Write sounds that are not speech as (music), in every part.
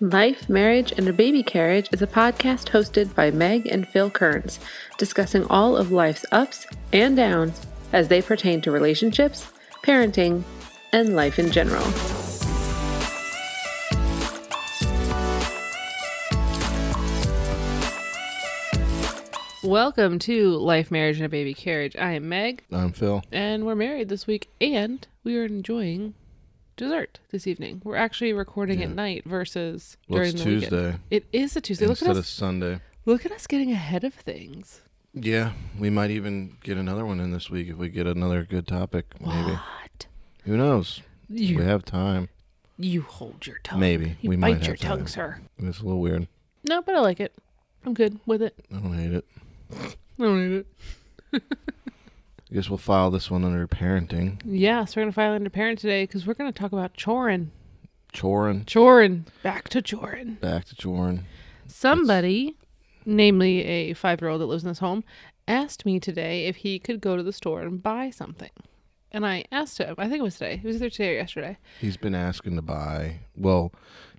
Life, Marriage, and a Baby Carriage is a podcast hosted by Meg and Phil Kearns, discussing all of life's ups and downs as they pertain to relationships, parenting, and life in general. Welcome to Life, Marriage, and a Baby Carriage. I am Meg, I'm Phil. and we're married this week, and we are enjoying dessert this evening. We're actually recording at night versus Well, during it's the weekend. It is a Tuesday. Look instead at of us! Sunday. Look at us getting ahead of things. Yeah, we might even get another one in this week if we get another good topic. Maybe. What? Who knows? You We have time. you hold your tongue. Maybe. you We bite might your tongue, time. sir. It's a little weird. No, but I like it. I'm good with it. I don't hate it. I don't hate it. (laughs) I guess we'll file this one under parenting. Yeah, so we're gonna file under parent today because we're gonna talk about chorin. Chorin. Chorin. Back to chorin. Back to Chorin. Somebody, namely a five-year-old that lives in this home, asked me today if he could go to the store and buy something. And I asked him. I think it was today. It was either today or yesterday. He's been asking to buy. Well,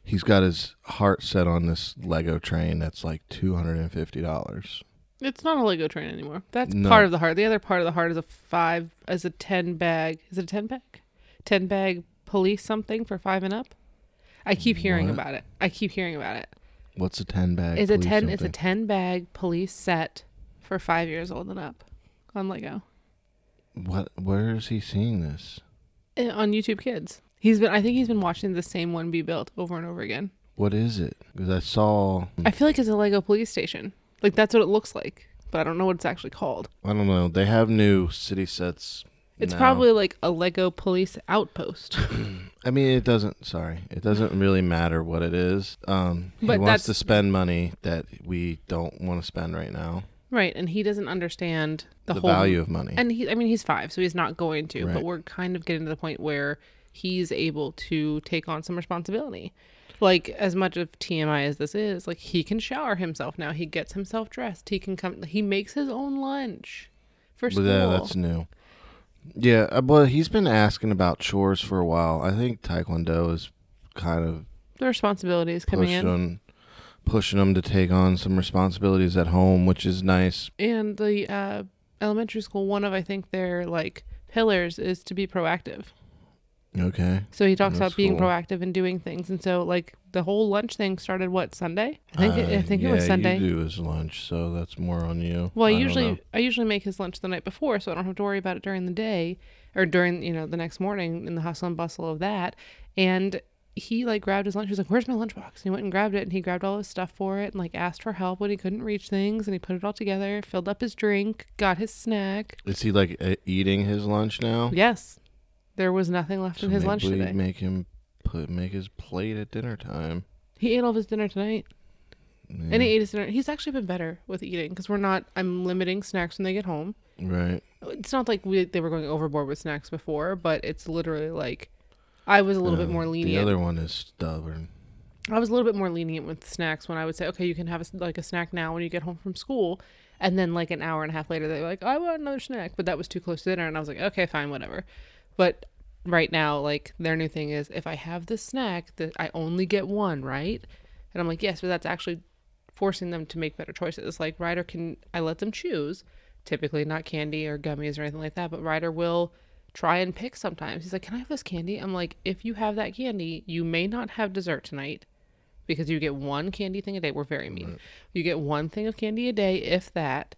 he's got his heart set on this Lego train that's like two hundred and fifty dollars. It's not a Lego train anymore. That's No. part of the heart. The other part of the heart is a five, as a ten bag. Is it a ten bag? Ten bag police something for five and up. I keep hearing What? about it. I keep hearing about it. What's a ten bag? It's a police ten. It's a something? ten bag police set for five years old and up on Lego What? Where is he seeing this? Eh, on YouTube Kids. He's been. I think he's been watching the same one be built over and over again. What is it? Because I saw. I feel like it's a Lego police station. Like that's what it looks like, but I don't know what it's actually called. I don't know. They have new city sets. It's now. probably like a Lego police outpost. (clears throat) I mean, it doesn't. Sorry, it doesn't really matter what it is. Um, he But wants to spend money that we don't want to spend right now. right, and he doesn't understand the, The, whole value of money. And he, I mean, he's five, so he's not going to. But we're kind of getting to the point where he's able to take on some responsibility. Like as much of TMI as this is, like he can shower himself now. He gets himself dressed. He can come. He makes his own lunch for school. yeah, that's new. Yeah, uh, but he's been asking about chores for a while. I think Taekwondo is kind of the responsibilities coming pushing in, pushing him to take on some responsibilities at home, which is nice. and the uh, elementary school. One of I think their like pillars is to be proactive. Okay. So he talks That's about being cool. proactive and doing things, and so like the whole lunch thing started what Sunday? I think it, I Uh, think yeah, it was Sunday. You do his lunch, so that's more on you. Well, I, don't usually. I usually make his lunch the night before, so I don't have to worry about it during the day or during you know the next morning in the hustle and bustle of that. And he like grabbed his lunch. He was like, "Where's my lunchbox?" And he went and grabbed it, and he grabbed all his stuff for it, and like asked for help when he couldn't reach things, and he put it all together, filled up his drink, got his snack. Is he like uh, eating his lunch now? Yes, there was nothing left So in his lunch today. Make him put make his plate at dinner time. He ate all of his dinner tonight, Yeah, and he ate his dinner. He's actually been better with eating because we're not. I'm limiting snacks when they get home. right. it's not like we they were going overboard with snacks before, but it's literally like I was a little bit Uh, more lenient. The other one is stubborn. I was a little bit more lenient with snacks when I would say, okay, you can have a, like a snack now when you get home from school, and then like an hour and a half later they're like, I want another snack, but that was too close to dinner, and I was like, okay, fine, whatever. But right now, like their new thing is, if I have this snack, that I only get one, right? And I'm like, yes, but that's actually forcing them to make better choices. Like Ryder can, I let them choose, typically not candy or gummies or anything like that, but Ryder will try and pick sometimes. He's like, Can I have this candy? I'm like, If you have that candy, you may not have dessert tonight because you get one candy thing a day. We're very mean. You get one thing of candy a day, if that.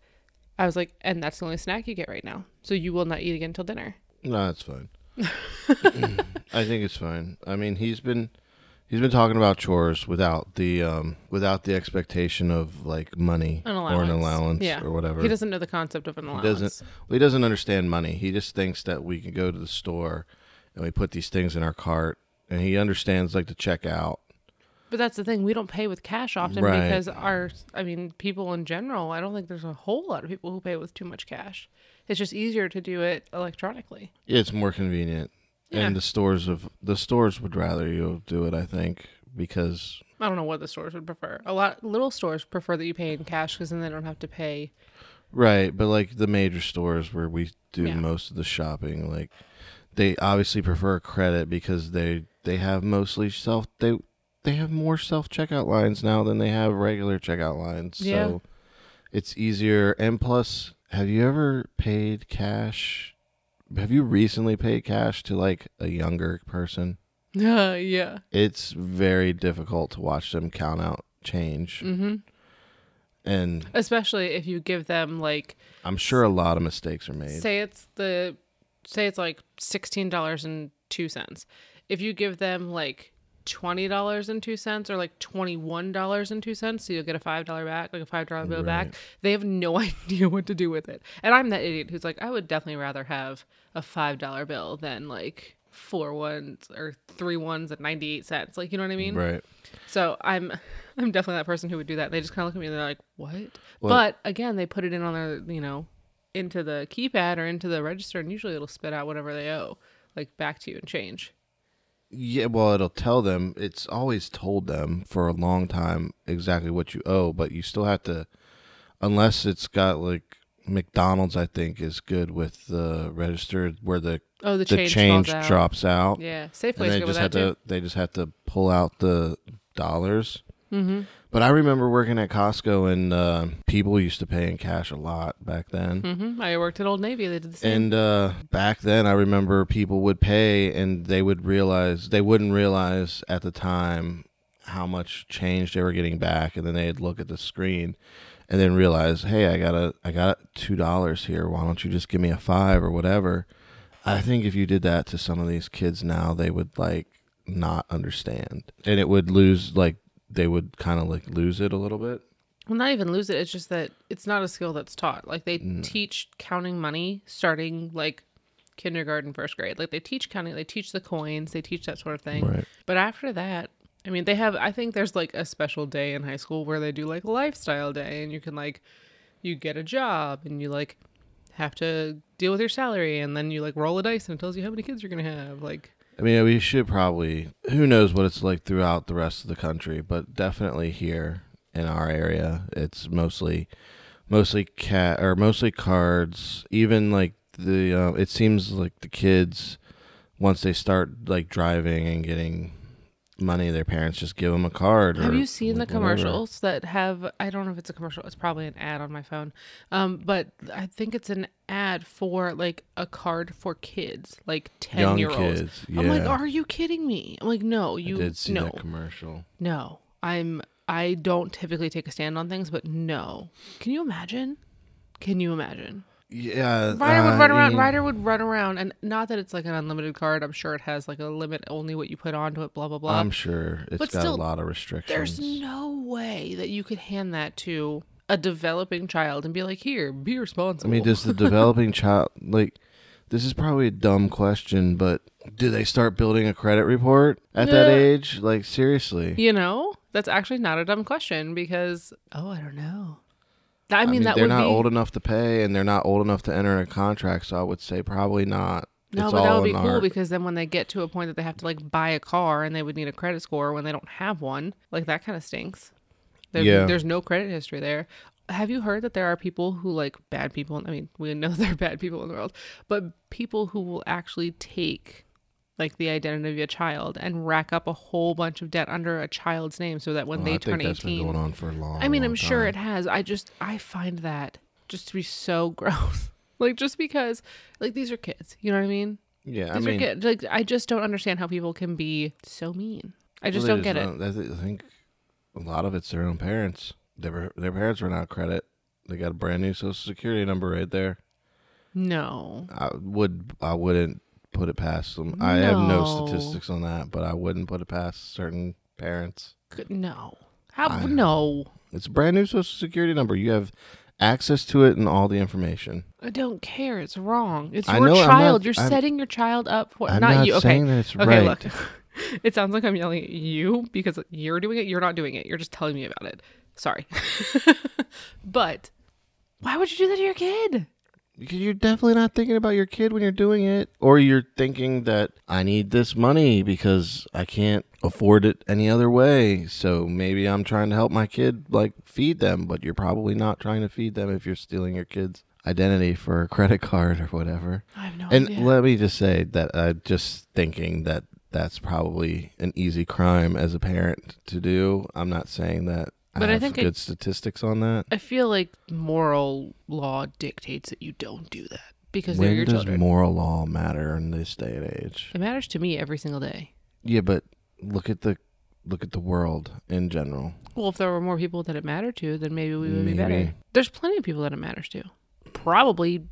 I was like, And that's the only snack you get right now. So you will not eat again till dinner. No, it's fine. I think it's fine. I mean, he's been he's been talking about chores without the um without the expectation of like money An or an allowance. allowance Yeah. or whatever. He doesn't know the concept of an allowance. He doesn't. Well, he doesn't understand money. He just thinks that we can go to the store and we put these things in our cart, and he understands like the checkout. But that's the thing. We don't pay with cash often Right. because our, I mean, people in general, I don't think there's a whole lot of people who pay with too much cash. It's just easier to do it electronically. Yeah, it's more convenient, Yeah. and the stores of the stores would rather you do it. I think because I don't know what the stores would prefer. A lot little stores prefer that you pay in cash because then they don't have to pay. right, but like the major stores where we do Yeah. most of the shopping, like they obviously prefer credit because they they have mostly self they they have more self checkout lines now than they have regular checkout lines. Yeah. So it's easier. And plus, have you ever paid cash? Have you recently paid cash to like a younger person? Uh, (laughs) yeah. It's very difficult to watch them count out change. Mm-hmm. And Especially if you give them like I'm sure a lot of mistakes are made. say it's the say it's like sixteen dollars and two cents. If you give them like twenty dollars and two cents or like twenty one dollars and two cents, so you'll get a five dollar back, like a five dollar bill back. They have no (laughs) idea what to do with it. And I'm that idiot who's like, I would definitely rather have a five dollar bill than like four ones or three ones at ninety eight cents. Like you know what I mean? Right. So I'm I'm definitely that person who would do that. They just kind of look at me and they're like, "What?" Well- but again, they put it in on their, you know, into the keypad or into the register, and usually it'll spit out whatever they owe, like back to you and change. Yeah, well, it'll tell them. It's always told them for a long time exactly what you owe, but you still have to, unless it's got like McDonald's. I think is good with the register where the Oh, the the change, change, out. drops out, Yeah, Safeway's they good with just that have too. to they just have to pull out the dollars. Mm-hmm. But I remember working at Costco, and uh, people used to pay in cash a lot back then. Mm-hmm. I worked at Old Navy. They did the same. And uh, back then, I remember people would pay, and they would realize they wouldn't realize at the time how much change they were getting back, and then they'd look at the screen, and then realize, hey, I got a, I got two dollars here. Why don't you just give me a five or whatever? I think if you did that to some of these kids now, they would like not understand, and it would lose like they would kind of like lose it a little bit. well, not even lose it. It's just that it's not a skill that's taught. Like they Mm. teach counting money starting like kindergarten, first grade. Like they teach counting. They teach the coins. They teach that sort of thing. Right. But after that, I mean, they have. I think there's like a special day in high school where they do like a lifestyle day, and you can like, you get a job, and you like have to deal with your salary, and then you like roll a dice, and it tells you how many kids you're gonna have. Like, I mean, we should probably. Who knows what it's like throughout the rest of the country, but definitely here in our area, it's mostly, mostly cat or mostly cards. Even like the, uh, it seems like the kids, once they start like driving and getting money, their parents just give them a card. have you seen the whatever. commercials that have? I don't know if it's a commercial. It's probably an ad on my phone. Um, but I think it's an ad for like a card for kids, like ten Young year olds. kids, yeah. I'm like, are you kidding me? I'm like, no, I you did see no. that commercial. No, I'm. I don't typically take a stand on things, but no. Can you imagine? Can you imagine? Yeah, Ryder would uh, run around. Mean, Ryder would run around, and not that it's like an unlimited card. I'm sure it has like a limit, only what you put onto it. Blah blah blah. I'm sure it's But got still, a lot of restrictions. There's no way that you could hand that to a developing child and be like, "Here, be responsible." I mean, does the (laughs) developing child like? This is probably a dumb question, but do they start building a credit report at that age? Like seriously? you know, that's actually not a dumb question because oh, I don't know. I mean, that would be—they're would not be old enough to pay, and they're not old enough to enter a contract. So I would say probably not. No, It's but that would be cool our- because then when they get to a point that they have to like buy a car and they would need a credit score when they don't have one, like that kind of stinks. There, Yeah. There's no credit history there. Have you heard that there are people who like bad people? I mean, we know (laughs) there are bad people in the world, but people who will actually take like the identity of a child and rack up a whole bunch of debt under a child's name so that when Well, they I turn think that's been 18 going on for a long. I mean, long I'm sure time. it has. I just I find that just to be so (laughs) gross. like just because like these are kids, you know what I mean? Yeah, I These mean, are kids. Like I just don't understand how people can be so mean. I just well, don't get it. don't- I I think a lot of it's their own parents. Their their parents run out of credit. They got a brand new social security number right there. No. I would I wouldn't put it past them. I have no No. statistics on that, but I wouldn't put it past certain parents. No. How I- no. It's a brand new social security number. You have access to it and all the information. I don't care. It's wrong. It's your know, child. not- You're I'm- setting your child up for I'm not, not you. Okay. saying that it's okay, right. look. (laughs) it sounds like I'm yelling at you because you're doing it. You're not doing it. You're just telling me about it. Sorry. (laughs) but why would you do that to your kid? Because you're definitely not thinking about your kid when you're doing it. Or you're thinking that I need this money because I can't afford it any other way. So maybe I'm trying to help my kid like feed them, but you're probably not trying to feed them if you're stealing your kid's identity for a credit (laughs) card or whatever. I have no And idea. let me just say that I'm just thinking that that's probably an easy crime as a parent to do. I'm not saying that But I have think good it- statistics on that. I feel like moral law dictates that you don't do that because they're When your does children. moral law matter in this day and age? it matters to me every single day. Yeah, but look at the look at the world in general. Well, if there were more people that it mattered to, then maybe we would be better. There's plenty of people that it matters to. Probably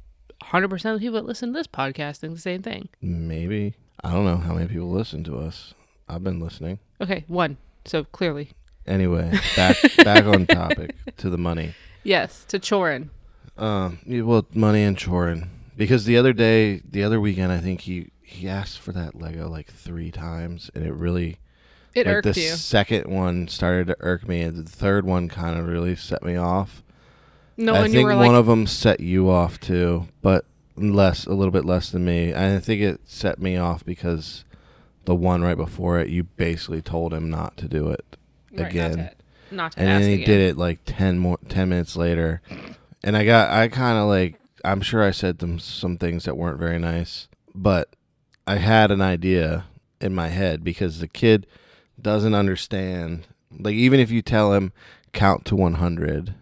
100% of the people that listen to this podcast think the same thing. Maybe I don't know how many people listen to us. I've been listening. Okay, one. So clearly. Anyway, (laughs) back back on topic to the money. Yes, to Chorin. Um, yeah, well, money and chorin. Because the other day, the other weekend, I think he he asked for that Lego like three times, and it really It like irked the you. second one started to irk me, and the third one kind of really set me off. No, I think one like, of them set you off too, but less, a little bit less than me. I think it set me off because the one right before it, you basically told him not to do it, right, again. Not to, not to and then he again. did it like ten more, ten minutes later, and I got, I kind of like, I'm sure I said them some things that weren't very nice, but I had an idea in my head because the kid doesn't understand. Like even if you tell him count to 100, Mm-hmm.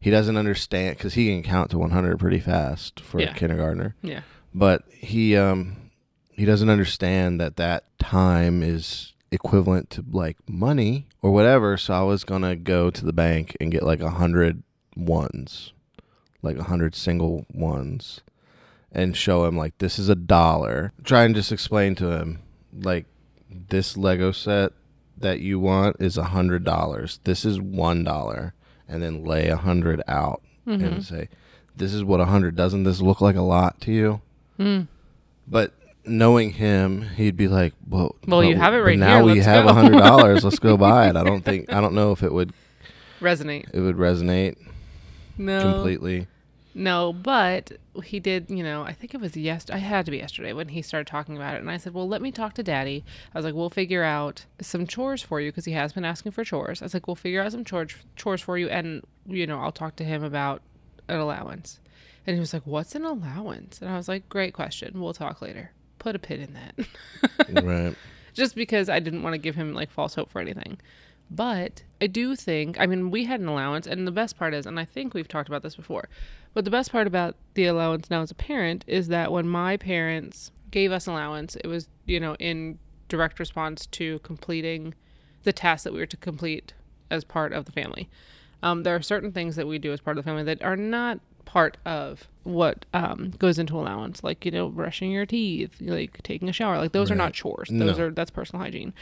he doesn't understand because he can count to 100 pretty fast for Yeah. a kindergartner. Yeah. But he um he doesn't understand that that time is equivalent to like money or whatever. So I was gonna go to the bank and get like a hundred ones, like a hundred single ones, and show him like this is a dollar. Try and just explain to him like this Lego set that you want is a hundred dollars. This is one dollar, and then lay a hundred out Mm-hmm. and say, "This is what a hundred. Doesn't this look like a lot to you?" Mm. But knowing him, he'd be like, "Well, Well, you have it right now here. we have a hundred dollars. Let's go (laughs) buy it." I don't think I don't know if it would Resonate. it would resonate No. completely. No, but he did, you know, I think it was yesterday. I had to be yesterday when he started talking about it. And I said, well, let me talk to daddy. I was like, we'll figure out some chores for you because he has been asking for chores. I was like, we'll figure out some chores, chores for you. And, you know, I'll talk to him about an allowance. And he was like, what's an allowance? And I was like, great question. We'll talk later. Put a pin in that. (laughs) right. just because I didn't want to give him like false hope for anything. But I do think, I mean, we had an allowance, and the best part is, and I think we've talked about this before, but the best part about the allowance now as a parent is that when my parents gave us allowance, it was, you know, in direct response to completing the tasks that we were to complete as part of the family. Um, there are certain things that we do as part of the family that are not part of what um, goes into allowance, like you know, brushing your teeth, like taking a shower. Like those are not chores. Those No. are that's personal hygiene.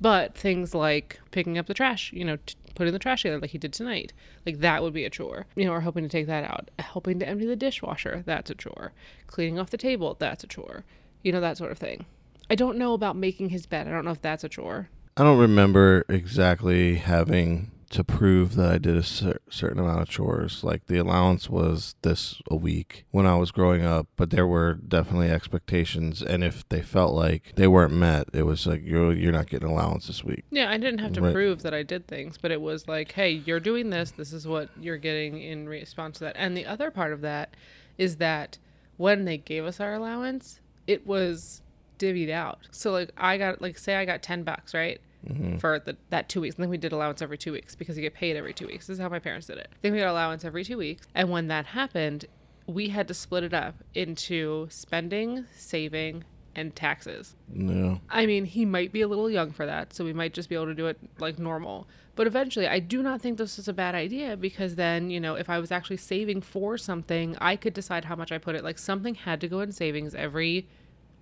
But things like picking up the trash, you know, t- putting the trash together like he did tonight, like that would be a chore. You know, or helping to take that out, helping to empty the dishwasher, that's a chore. Cleaning off the table, that's a chore. You know, that sort of thing. I don't know about making his bed. I don't know if that's a chore. I don't remember exactly having to prove that I did a cer- certain amount of chores. Like the allowance was this a week when I was growing up, but there were definitely expectations, and if they felt like they weren't met, it was like you're you're not getting allowance this week. Yeah, I didn't have to Right. prove that I did things, but it was like, hey, you're doing this. This is what you're getting in response to that. And the other part of that is that when they gave us our allowance, it was divvied out. So like I got like say I got ten bucks, right? Mm-hmm. For the, that two weeks. And then we did allowance every two weeks because you get paid every two weeks. This is how my parents did it. Then we got allowance every two weeks. And when that happened, we had to split it up into spending, saving, and taxes. No, I mean, he might be a little young for that, so we might just be able to do it like normal. But eventually, I do not think this is a bad idea because then, you know, if I was actually saving for something, I could decide how much I put it. Like something had to go in savings every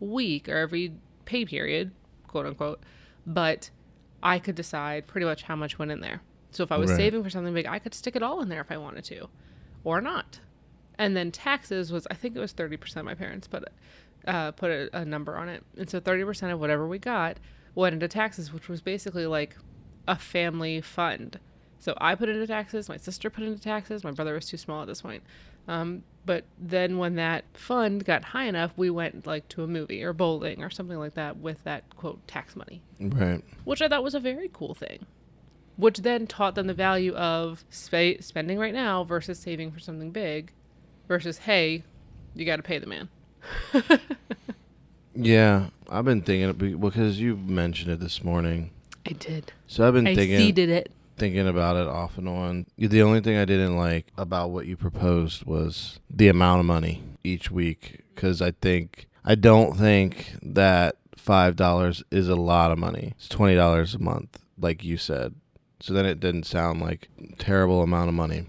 week or every pay period, quote unquote. But I could decide pretty much how much went in there. So if I was Right. saving for something big, I could stick it all in there if I wanted to, or not. And then taxes was, I think it was thirty percent. My parents put uh, put a, a number on it, and so thirty percent of whatever we got went into taxes, which was basically like a family fund. So I put into taxes, my sister put into taxes, my brother was too small at this point. Um, but then when that fund got high enough, we went like to a movie or bowling or something like that with that quote tax money right. which I thought was a very cool thing. Which then taught them the value of spa- spending right now versus saving for something big, versus hey, you got to pay the man. (laughs) Yeah, I've been thinking because you mentioned it this morning. I did. So I've been I thinking seeded it. Thinking about it off and on. The only thing I didn't like about what you proposed was the amount of money each week cuz I think I don't think that $5 is a lot of money. It's $20 a month like you said. So then it didn't sound like terrible amount of money.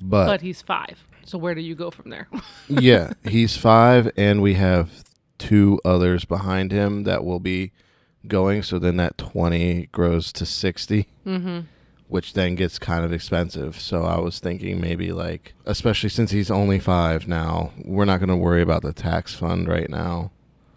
But, But he's five. So where do you go from there? (laughs) yeah, he's 5 and we have two others behind him that will be going so then that 20 grows to 60 mm-hmm. Which then gets kind of expensive. So I was thinking maybe like, especially since he's only five now, we're not going to worry about the tax fund right now.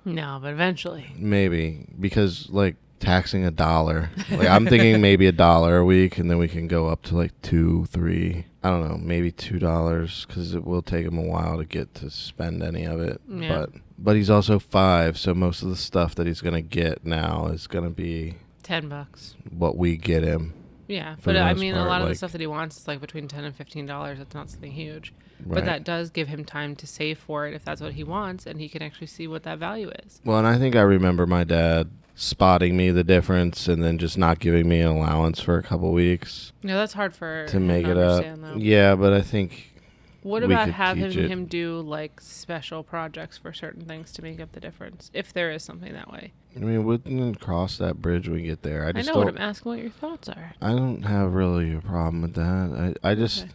No, but eventually. Maybe because like taxing a dollar, like I'm thinking (laughs) maybe a dollar a week, and then we can go up to like two, three. I don't know, maybe two dollars because it will take him a while to get to spend any of it. Yeah. But but he's also five, so most of the stuff that he's gonna get now is gonna be Ten bucks. what we get him. Yeah, but I mean, part, a lot of the stuff that he wants is like between ten and fifteen dollars. It's not something huge, Right. but that does give him time to save for it if that's what he wants, and he can actually see what that value is. Well, and I think I remember my dad spotting me the difference and then just not giving me an allowance for a couple weeks No, that's hard for to make it up. Though. Yeah, but I think What about having him do like special projects for certain things to make up the difference, if there is something that way? I mean we can cross that bridge when we get there. I I, know what. I'm asking. What your thoughts are? I don't have really a problem with that. I I just Okay.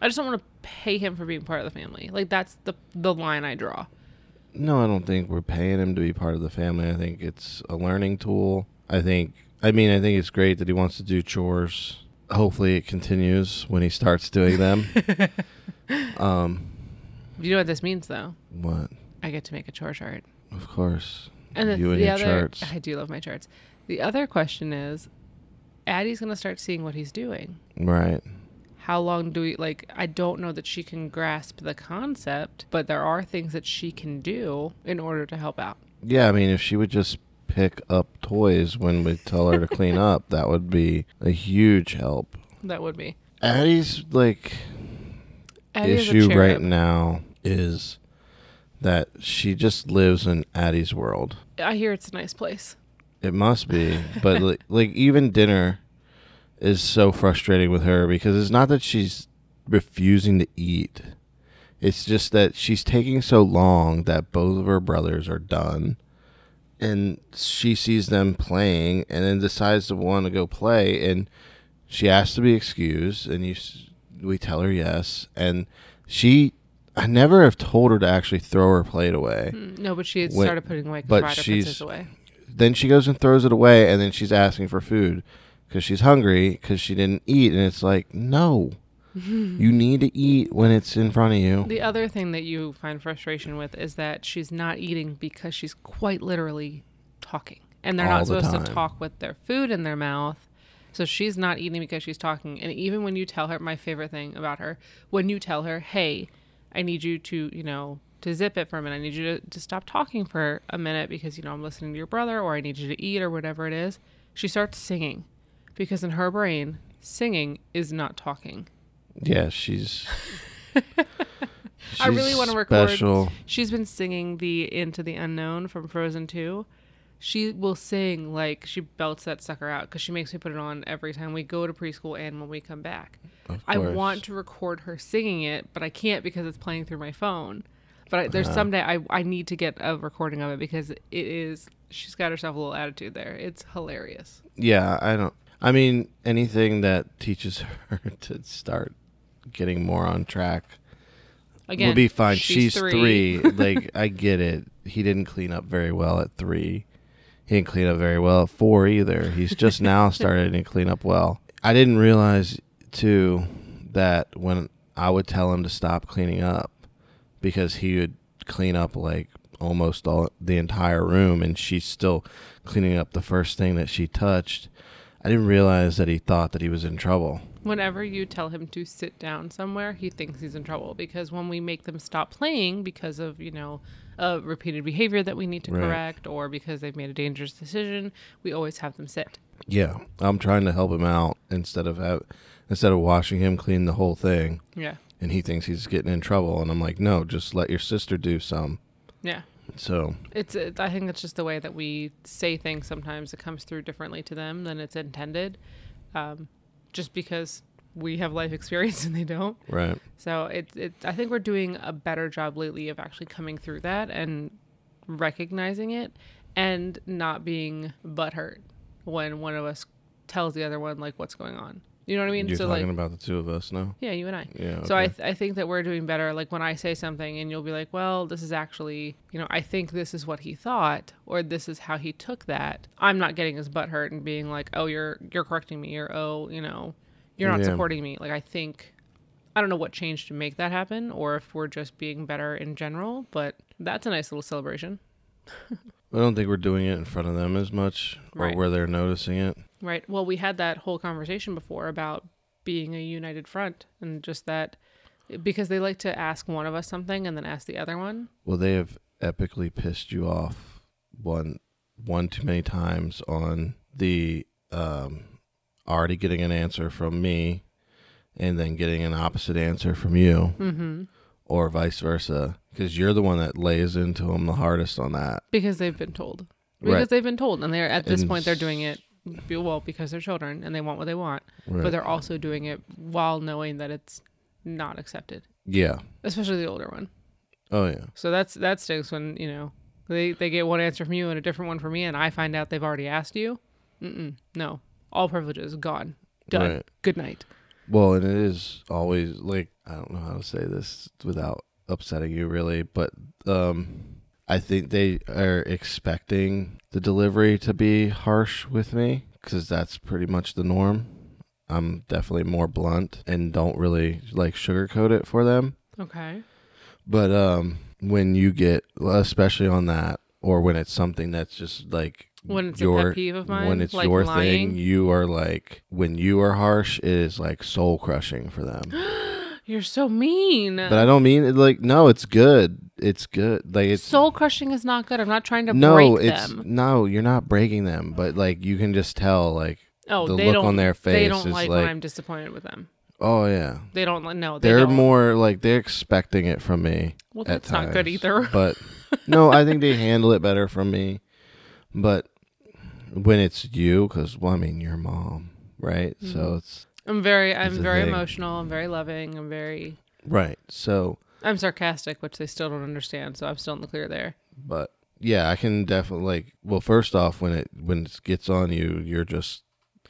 I just don't want to pay him for being part of the family. Like that's the the line I draw. no. I don't think we're paying him to be part of the family. I think it's a learning tool. I think. I mean, I think it's great that he wants to do chores. Hopefully, it continues when he starts doing them. (laughs) um, You know what this means, though. what? I get to make a chore chart. Of course. And the, you and the your other, charts. (laughs) I do love my charts. The other question is, Addie's gonna start seeing what he's doing. Right. How long do we like? I don't know that she can grasp the concept, but there are things that she can do in order to help out. Yeah, I mean, if she would just pick up toys when we tell her to clean (laughs) up, that would be a huge help. That would be. Addie's like Addie is issue right now is that she just lives in Addie's world. I hear it's a nice place. It must be, (laughs) but like, like even dinner is so frustrating with her because it's not that she's refusing to eat. It's just that she's taking so long that both of her brothers are done and she sees them playing and then decides to want to go play and she asks to be excused and you we tell her yes and she I never have told her to actually throw her plate away. Mm, No, but she had When- started putting away but she's- away. then she goes and throws it away and then she's asking for food because she's hungry because she didn't eat and it's like no you need to eat when it's in front of you The other thing that you find frustration with is that she's not eating because she's quite literally talking. And they're All not the supposed time. to talk with their food in their mouth. So she's not eating because she's talking. And even when you tell her, my favorite thing about her, when you tell her, hey, I need you to, you know, to zip it for a minute. I need you to, to stop talking for a minute because, you know, I'm listening to your brother or I need you to eat or whatever it is. She starts singing because in her brain, singing is not talking. Yeah she's, (laughs) I really want to record. special She's been singing the Into the Unknown from Frozen 2. She will sing like she belts that sucker out because she makes me put it on every time we go to preschool and when we come back. of I want to record her singing it, but I can't because it's playing through my phone. But I, there's Uh-huh. someday I, I need to get a recording of it because it is she's got herself a little attitude there. It's hilarious. yeah i don't i mean anything that teaches (laughs) her to start getting more on track. Again, will be fine. she's she's, three. (laughs) like i get it. He didn't clean up very well at three. He didn't clean up very well at four either. He's just (laughs) now starting to clean up well. I didn't realize too that when i would tell him to stop cleaning up because he would clean up like almost all the entire room and she's still cleaning up the first thing that she touched i didn't realize that he thought that he was in trouble Whenever you tell him to sit down somewhere, he thinks he's in trouble because when we make them stop playing because of, you know, a repeated behavior that we need to Right. correct or because they've made a dangerous decision, we always have them sit. Yeah, I'm trying to help him out instead of have, instead of washing him clean the whole thing, Yeah. and he thinks he's getting in trouble, and I'm like, no, just let your sister do some. Yeah. So It's, it, I think it's just the way that we say things sometimes. It comes through differently to them than it's intended. Um, just because we have life (laughs) experience and they don't. right, So it, it, I think we're doing a better job lately of actually coming through that and recognizing it and not being butthurt when one of us tells the other one like what's going on. You know what I mean? you're so talking like, about the two of us now. yeah, you and I. Yeah. So I, th- I think that we're doing better. Like when I say something and you'll be like, well, this is actually, you know, I think this is what he thought or this is how he took that. I'm not getting his butt hurt and being like, oh, you're, you're correcting me or, oh, you know, you're not Yeah. supporting me. Like I think, I don't know what changed to make that happen or if we're just being better in general, but that's a nice little celebration. (laughs) I don't think we're doing it in front of them as much, or where they're noticing it. Right. Well, we had that whole conversation before about being a united front and just that because they like to ask one of us something and then ask the other one. Well, they have epically pissed you off one one too many times on the um, already getting an answer from me, and then getting an opposite answer from you, Mm-hmm. or vice versa, because you're the one that lays into them the hardest on that. Because they've been told. Because Right. they've been told, and they're at this And point they're doing it be- well because they're children and they want what they want, Right. but they're also doing it while knowing that it's not accepted, yeah. especially the older one. Oh yeah. So that's that stinks when you know they they get one answer from you and a different one from me, and I find out they've already asked you. Mm-mm, no, all privileges gone, done. Right. Good night. Well, and it is always like I don't know how to say this without upsetting you really, but um I think they are expecting the delivery to be harsh with me cuz that's pretty much the norm. I'm definitely more blunt and don't really like sugarcoat it for them. Okay. But um when you get especially on that or when it's something that's just like When it's a your pet peeve of mine, when it's like your lying. thing, you are like when you are harsh, it is like soul crushing for them. (gasps) (gasps) You're so mean. but I don't mean it like no, it's good. It's good. Like it's Soul crushing is not good. I'm not trying to no, break it's them. no, you're not breaking them, but like you can just tell like Oh, the they look don't. on their face. they don't is like, like- when I'm disappointed with them. oh yeah. They don't no. They They're don't. more like they're expecting it from me. Well, at that's not good either. But (laughs) no, I think they handle it better from me. But when it's you, because well, I mean, you're mom, right? So Mhm. it's I'm very. I'm very thing. emotional. I'm very loving. I'm very. right. So, I'm sarcastic, which they still don't understand. So I'm still in the clear there. but yeah, I can definitely like. Well, first off, when it when it gets on you, you're just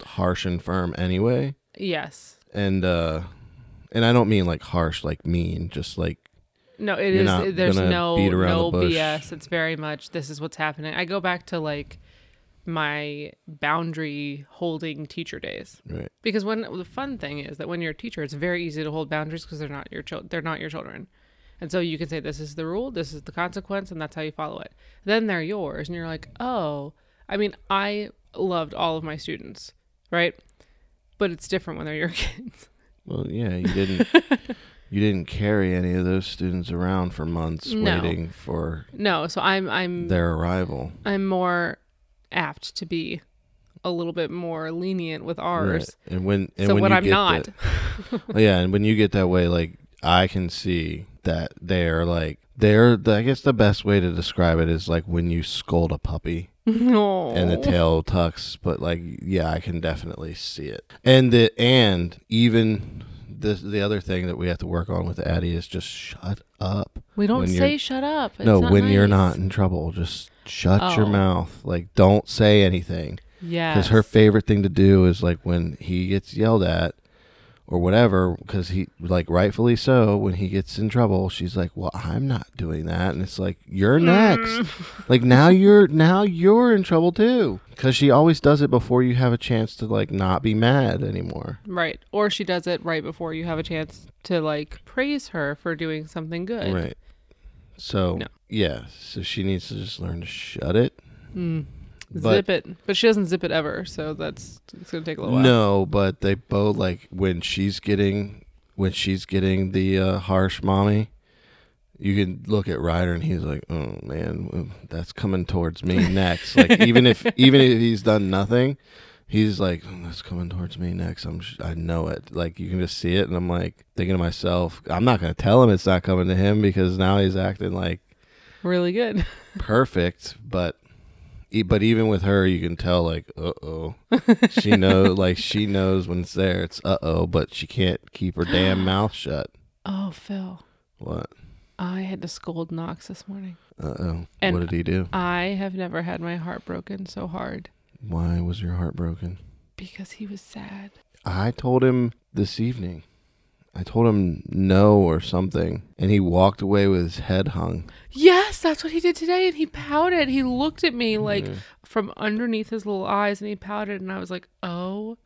harsh and firm anyway, Yes. and uh, and I don't mean like harsh, like mean, just like No, it is. There's no no the. BS. It's very much this is what's happening. I go back to like my boundary holding teacher days right, because when the fun thing is that when you're a teacher, it's very easy to hold boundaries because they're not your children. They're not your children, and so you can say this is the rule, this is the consequence, and that's how you follow it. Then they're yours, and you're like, oh. I mean, I loved all of my students, right? But it's different when they're your (laughs) kids. well, yeah, you didn't. (laughs) You didn't carry any of those students around for months No. waiting for No, so I'm I'm their arrival. I'm more apt to be a little bit more lenient with ours. Right. And when and So when when I'm not, that- (laughs) yeah, and when you get that way, like I can see that they're like they're. I guess the best way to describe it is like when you scold a puppy no. (laughs) and the tail tucks. But like, yeah, I can definitely see it. And the and even the the other thing that we have to work on with Addie is just shut up. we don't say shut up. It's no, not when you're nice. not in trouble, just shut your Oh. mouth. Like, don't say anything. Yeah. because her favorite thing to do is like when he gets yelled at or whatever because he like rightfully so when he gets in trouble she's like well i'm not doing that and it's like you're next Mm. (laughs) like now you're now you're in trouble too because she always does it before you have a chance to like not be mad anymore Right. Or she does it right before you have a chance to like praise her for doing something good. right so No. yeah so she needs to just learn to shut it Mm. But- zip it. But she doesn't zip it ever, so that's it's gonna take a little while. No, but they both like when she's getting when she's getting the uh, harsh mommy. You can look at Ryder and he's like, "Oh man, that's coming towards me (laughs) next." like even if even if he's done nothing, he's like, "Oh, "That's coming towards me next." I'm sh- I know it. Like you can just see it, and I'm like thinking to myself, "I'm not gonna tell him it's not coming to him because now he's acting like Really good. (laughs) perfect, but but even with her, you can tell like, uh oh, she (laughs) knows like she knows when it's there. It's uh oh, but she can't keep her damn (gasps) mouth shut. Oh, Phil. What? I had to scold Knox this morning. Uh oh. What did he do? I have never had my heart broken so hard Why was your heart broken? because he was sad. I told him this evening. I told him no or something, and he walked away with his head hung. Yes, that's what he did today. And he pouted. He looked at me like Yeah. from underneath his little eyes and he pouted. And I was like, oh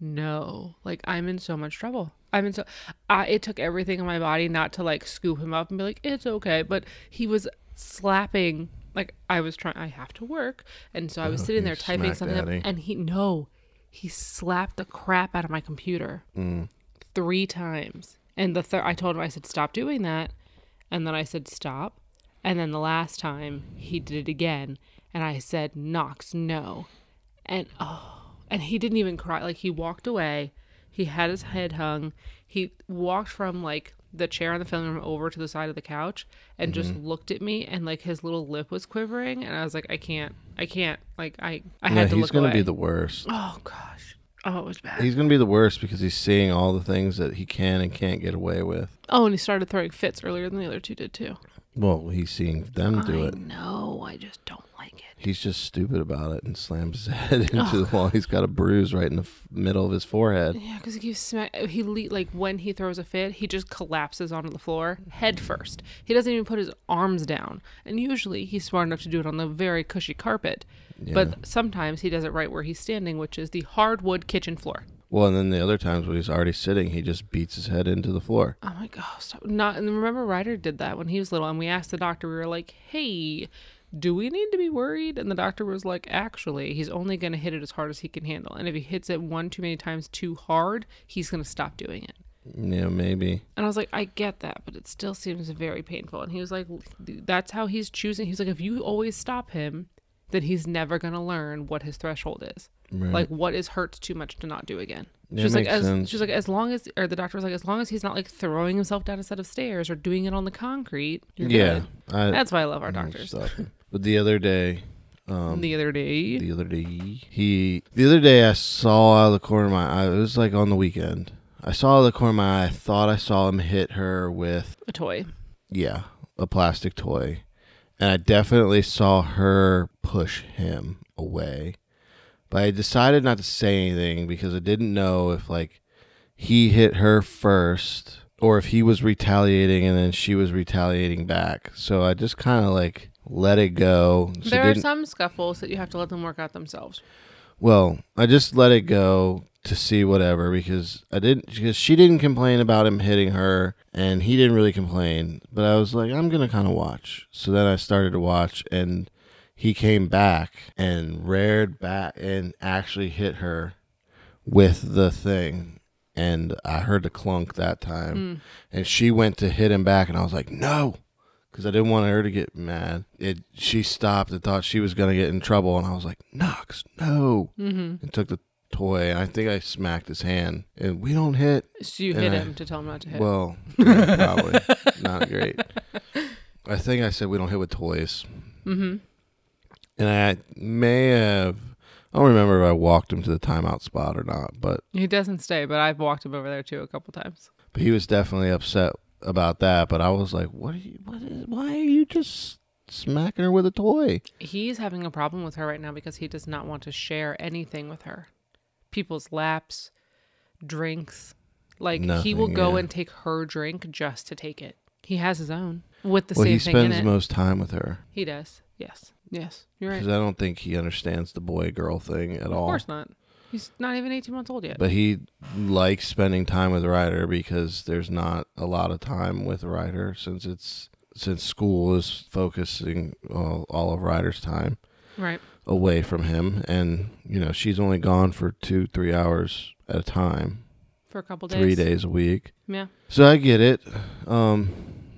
no. Like, I'm in so much trouble. I'm in so. I, it took everything in my body not to like scoop him up and be like, it's okay. But he was slapping. Like, I was trying, I have to work. And so I was Oh, sitting there typing something up. And he, no, he slapped the crap out of my computer Mm. Three times. And the third, I told him, I said, stop doing that. And then I said, stop. And then the last time he did it again. And I said, Knox, no. And oh, and he didn't even cry. Like he walked away. He had his head hung. He walked from like the chair in the film room over to the side of the couch and just Mm-hmm. looked at me and like his little lip was quivering and I was like I can't I can't like I I Yeah, had to he's look gonna away. be the worst. oh gosh oh it was bad He's gonna be the worst because he's seeing all the things that he can and can't get away with. oh and he started throwing fits earlier than the other two did too Well, he's seeing them do I it. know I just don't like it He's just stupid about it and slams his (laughs) head into the wall. He's got a bruise right in the f- middle of his forehead. Yeah, because he keeps smack. He le- like when he throws a fit, he just collapses onto the floor head first. He doesn't even put his arms down, and usually he's smart enough to do it on the very cushy carpet. Yeah. But sometimes he does it right where he's standing, which is the hardwood kitchen floor. well, and then the other times when he's already sitting, he just beats his head into the floor. Oh my oh, stop. Not. And remember, Ryder did that when he was little, and we asked the doctor. We were like, hey. Do we need to be worried? And the doctor was like, actually, he's only going to hit it as hard as he can handle. And if he hits it one too many times too hard, he's going to stop doing it. Yeah, maybe. And I was like, I get that, but it still seems very painful. And he was like, that's how he's choosing. He's like, if you always stop him, then he's never going to learn what his threshold is. Right. Like, what is hurts too much to not do again. Yeah, She's like, as she's like, as long as, or the doctor was like, as long as he's not like throwing himself down a set of stairs or doing it on the concrete, you're yeah. I, That's why I love our I'm doctors. But the other day, um, the other day, the other day, he the other day I saw out of the corner of my eye. It was like on the weekend. I saw out of the corner of my eye. I thought I saw him hit her with a toy. yeah a plastic toy, and I definitely saw her push him away. But I decided not to say anything because I didn't know if like he hit her first or if he was retaliating and then she was retaliating back. So I just kind of like let it go. So there are some scuffles that you have to let them work out themselves. well, I just let it go to see whatever because I didn't because she didn't complain about him hitting her and he didn't really complain. But I was like, I'm gonna kind of watch. So then I started to watch and he came back and reared back and actually hit her with the thing. And I heard the clunk that time, and she went to hit him back, and I was like, "No," because I didn't want her to get mad. It she stopped and thought she was gonna get in trouble, and I was like, "Knox, no!" Mm-hmm. and took the toy. And I think I smacked his hand, and we don't hit. So you And hit I- him to tell him not to hit. Well, yeah, probably (laughs) not great. I think I said we don't hit with toys, mm-hmm. and I may have. I don't remember if I walked him to the timeout spot or not, but He doesn't stay, but I've walked him over there too a couple times. but he was definitely upset about that. But I was like, "What are you? What is? Why are you just smacking her with a toy?" He's having a problem with her right now because he does not want to share anything with her. People's laps, drinks. Like he will go yeah. and take her drink just to take it. He has his own with the well, same he thing in spends it. most time with her he does. Yes. Yes. You're right. because I don't think he understands the boy girl thing at all. Of course not. He's not even 18 months old yet. But he likes spending time with Ryder because there's not a lot of time with Ryder since it's since school is focusing all, all of Ryder's time right. Away from him, and you know she's only gone for two three hours at a time, For a couple days. three days a week. Yeah. So I get it, um,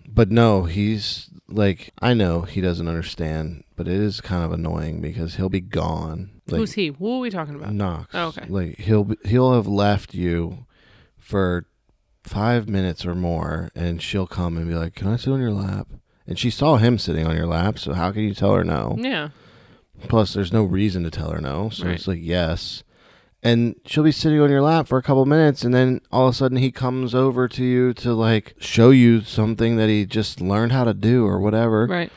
but no, he's like I know he doesn't understand, but it is kind of annoying because he'll be gone. Like, Who's he? Who are we talking about? Knox. Oh, okay. Like he'll be, he'll have left you for five minutes or more, and she'll come and be like, "Can I sit on your lap?" And she saw him sitting on your lap, so how can you tell her no? Yeah. Plus, there's no reason to tell her no, so Right. it's like yes. And she'll be sitting on your lap for a couple minutes, and then all of a sudden he comes over to you to like show you something that he just learned how to do or whatever. Right.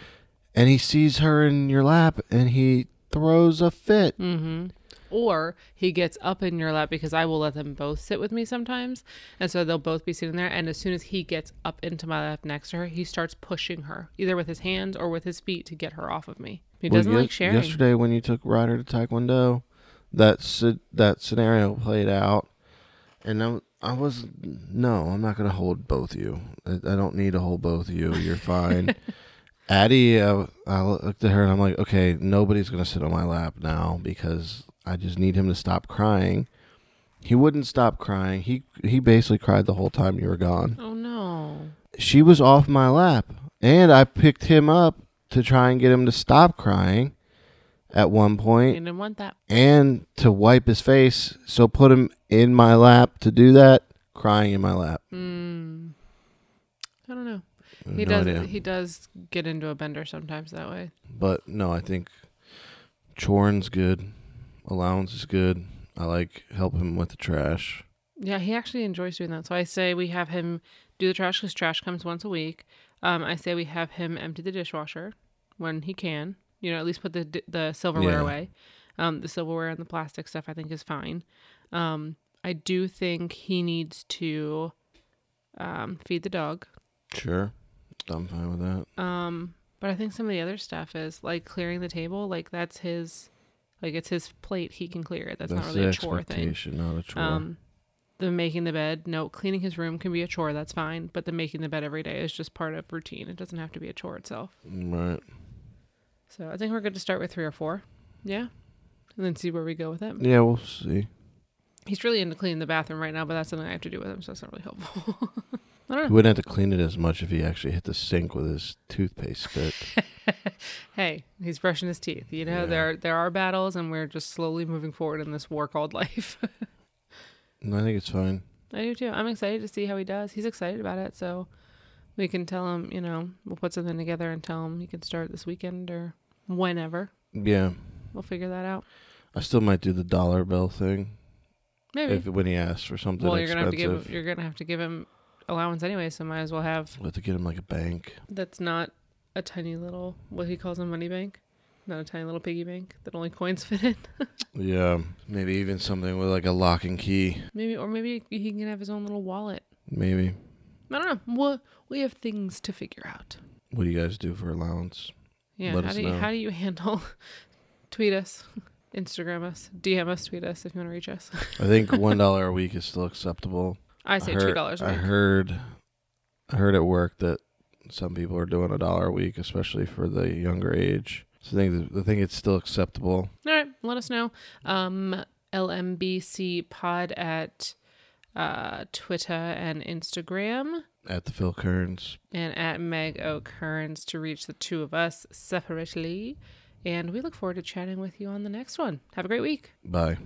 And he sees her in your lap, and he throws a fit. Mm-hmm. Or he gets up in your lap because I will let them both sit with me sometimes. And so they'll both be sitting there. And as soon as he gets up into my lap next to her, he starts pushing her, either with his hands or with his feet to get her off of me. He Well, doesn't ye- like sharing. Yesterday, when you took Ryder to Taekwondo, that that scenario played out, and I, I was no, I'm not gonna hold both of you. I, I don't need to hold both of you. You're (laughs) fine. Addie, uh, I looked at her and I'm like, okay, nobody's gonna sit on my lap now because I just need him to stop crying. He wouldn't stop crying. He he basically cried the whole time you were gone. Oh, no. She was off my lap, and I picked him up to try and get him to stop crying. At one He point, didn't want that. and to wipe his face. So put him in my lap to do that, crying in my lap. Mm. I don't know. No He does. idea. He does get into a bender sometimes that way. But no, I think Chorin's good. Allowance is good. I like help him with the trash. Yeah, he actually enjoys doing that. So I say we have him do the trash because trash comes once a week. Um, I say we have him empty the dishwasher when he can. You know, at least put the the silverware Yeah. away. Um, the silverware and the plastic stuff I think is fine. Um, I do think he needs to um, feed the dog. Sure. I'm fine with that. Um, but I think some of the other stuff is like clearing the table. Like that's his, like it's his plate. He can clear it. That's, not really a chore thing. not a chore. Um, the making the bed, no, cleaning his room can be a chore. That's fine. But the making the bed every day is just part of routine. It doesn't have to be a chore itself. right. So I think we're good to start with three or four. Yeah. And then see where we go with it. Yeah, we'll see. He's really into cleaning the bathroom right now, but that's something I have to do with him, so that's not really helpful. (laughs) I don't He wouldn't have to clean it as much if he actually hit the sink with his toothpaste spit. (laughs) Hey, he's brushing his teeth. You know, Yeah. there there are battles, and we're just slowly moving forward in this war called life. (laughs) And I think it's fine. I do too. I'm excited to see how he does. He's excited about it, so we can tell him, you know, we'll put something together and tell him he can start this weekend or whenever. Yeah. We'll figure that out. I still might do the dollar bill thing Maybe. if when he asks for something well, you're gonna have to expensive. give you're gonna have to give him allowance anyway, so might as well have We'll have to get him like a bank. that's not a tiny little what he calls a money bank, not a tiny little piggy bank that only coins (laughs) fit in. Yeah, maybe even something with like a lock and key. maybe or maybe he can have his own little wallet. Maybe. I don't know. We'll, we have things to figure out. What do you guys do for allowance? Yeah. Let how do you know. how do you handle (laughs) tweet us, (laughs) Instagram us, DM us, tweet us if you want to reach us. I think one dollar a week is still acceptable. I say heard, two dollars a I week. heard. I heard at work that some people are doing a dollar a week, especially for the younger age. So I think I think it's still acceptable. All right, let us know. Um, LMBC Pod at uh, Twitter and Instagram, At the Phil Kearns. and at Meg O'Kearns to reach the two of us separately. And we look forward to chatting with you on the next one. Have a great week. Bye.